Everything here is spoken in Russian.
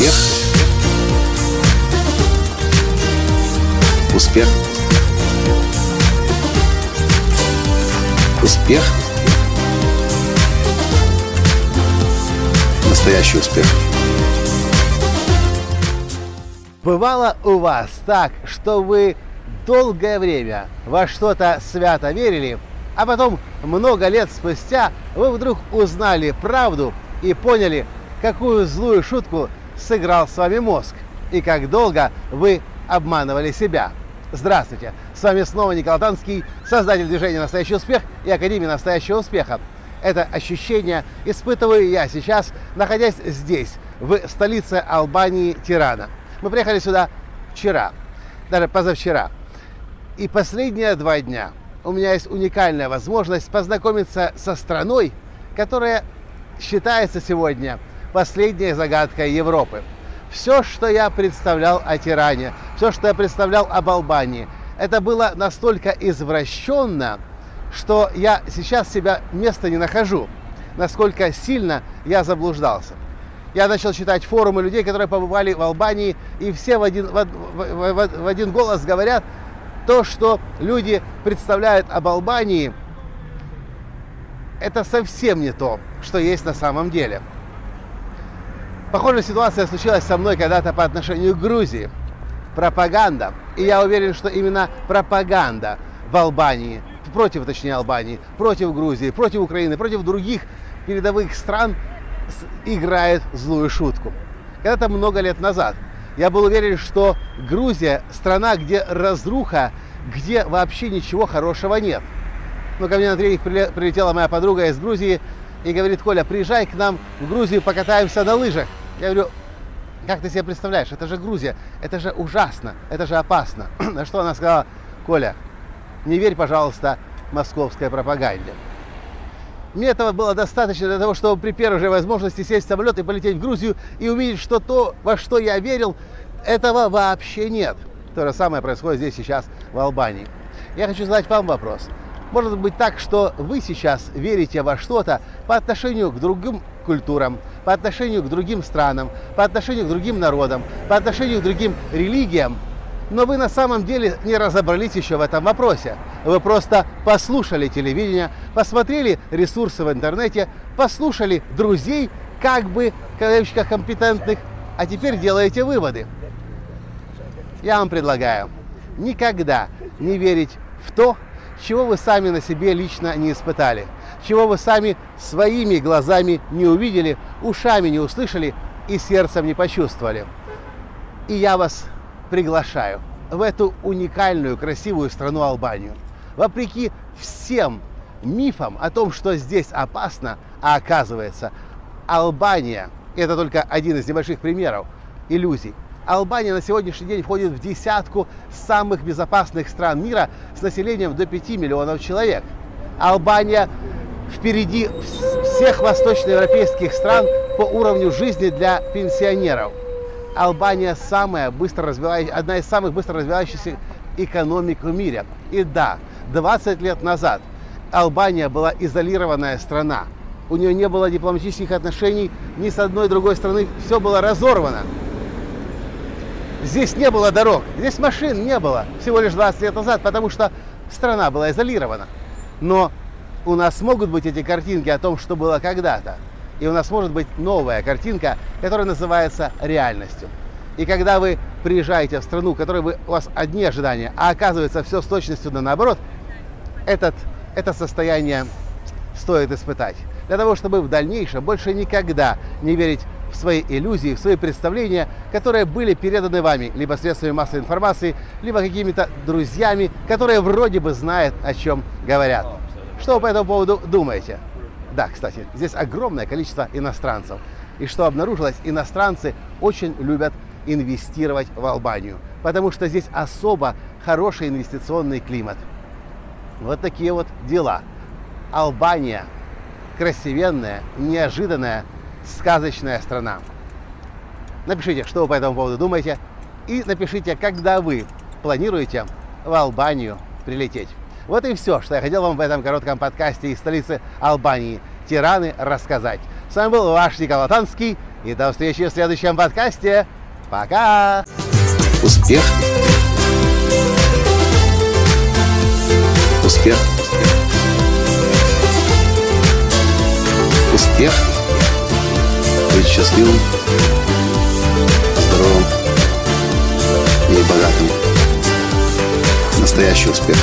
Успех. Успех. Успех. Настоящий успех. Бывало у вас так, что вы долгое время во что-то свято верили, а потом много лет спустя вы вдруг узнали правду и поняли, какую злую шутку сыграл с вами мозг и как долго вы обманывали себя. Здравствуйте! С вами снова Николай Танский, создатель движения «Настоящий успех» и Академии «Настоящего успеха». Это ощущение испытываю я сейчас, находясь здесь, в столице Албании Тирана. Мы приехали сюда вчера, даже позавчера. И последние два дня у меня есть уникальная возможность познакомиться со страной, которая считается сегодня последней загадкой Европы. Все, что я представлял о Тиране, все, что я представлял об Албании, это было настолько извращенно, что я сейчас себя места не нахожу, насколько сильно я заблуждался. Я начал читать форумы людей, которые побывали в Албании, и все в один, в, в, в, в один голос говорят, то, что люди представляют об Албании, это совсем не то, что есть на самом деле. Похожая ситуация случилась со мной когда-то по отношению к Грузии. Пропаганда. И я уверен, что именно пропаганда в Албании, против, точнее, Албании, против Грузии, против Украины, против других передовых стран играет злую шутку. Когда-то много лет назад я был уверен, что Грузия страна, где разруха, где вообще ничего хорошего нет. Но ко мне на тренинг прилетела моя подруга из Грузии и говорит, Коля, приезжай к нам в Грузию, покатаемся на лыжах. Я говорю, как ты себе представляешь, это же Грузия, это же ужасно, это же опасно. На что она сказала, Коля, не верь, пожалуйста, московской пропаганде. Мне этого было достаточно для того, чтобы при первой же возможности сесть в самолет и полететь в Грузию и увидеть, что то, во что я верил, этого вообще нет. То же самое происходит здесь сейчас в Албании. Я хочу задать вам вопрос. Может быть так, что вы сейчас верите во что-то по отношению к другим культурам, по отношению к другим странам, по отношению к другим народам, по отношению к другим религиям, но вы на самом деле не разобрались еще в этом вопросе. Вы просто послушали телевидение, посмотрели ресурсы в интернете, послушали друзей, как бы, в компетентных, а теперь делаете выводы. Я вам предлагаю никогда не верить в то, чего вы сами на себе лично не испытали, чего вы сами своими глазами не увидели, ушами не услышали и сердцем не почувствовали. И я вас приглашаю в эту уникальную, красивую страну Албанию. Вопреки всем мифам о том, что здесь опасно, а оказывается, Албания, это только один из небольших примеров иллюзий, Албания на сегодняшний день входит в десятку самых безопасных стран мира с населением до 5 миллионов человек. Албания впереди всех восточноевропейских стран по уровню жизни для пенсионеров. Албания самая быстро развивающая, одна из самых быстро развивающихся экономик в мире. И да, 20 лет назад Албания была изолированная страна. У нее не было дипломатических отношений ни с одной другой страны. Все было разорвано. Здесь не было дорог, здесь машин не было всего лишь 20 лет назад, потому что страна была изолирована. Но у нас могут быть эти картинки о том, что было когда-то. И у нас может быть новая картинка, которая называется реальностью. И когда вы приезжаете в страну, в которой вы, у вас одни ожидания, а оказывается все с точностью да наоборот, этот, это состояние стоит испытать. Для того, чтобы в дальнейшем больше никогда не верить в свои иллюзии, в свои представления, которые были переданы вами либо средствами массовой информации, либо какими-то друзьями, которые вроде бы знают, о чем говорят. Что вы по этому поводу думаете? Да, кстати, здесь огромное количество иностранцев. И что обнаружилось, иностранцы очень любят инвестировать в Албанию, потому что здесь особо хороший инвестиционный климат. Вот такие вот дела. Албания красивенная, неожиданная, сказочная страна. Напишите, что вы по этому поводу думаете, и напишите, когда вы планируете в Албанию прилететь. Вот и все, что я хотел вам в этом коротком подкасте из столицы Албании, Тираны, рассказать. С вами был ваш Николай Танский, и до встречи в следующем подкасте. Пока! Успех! Успех! Успех! Быть счастливым, здоровым и богатым. Настоящий успех!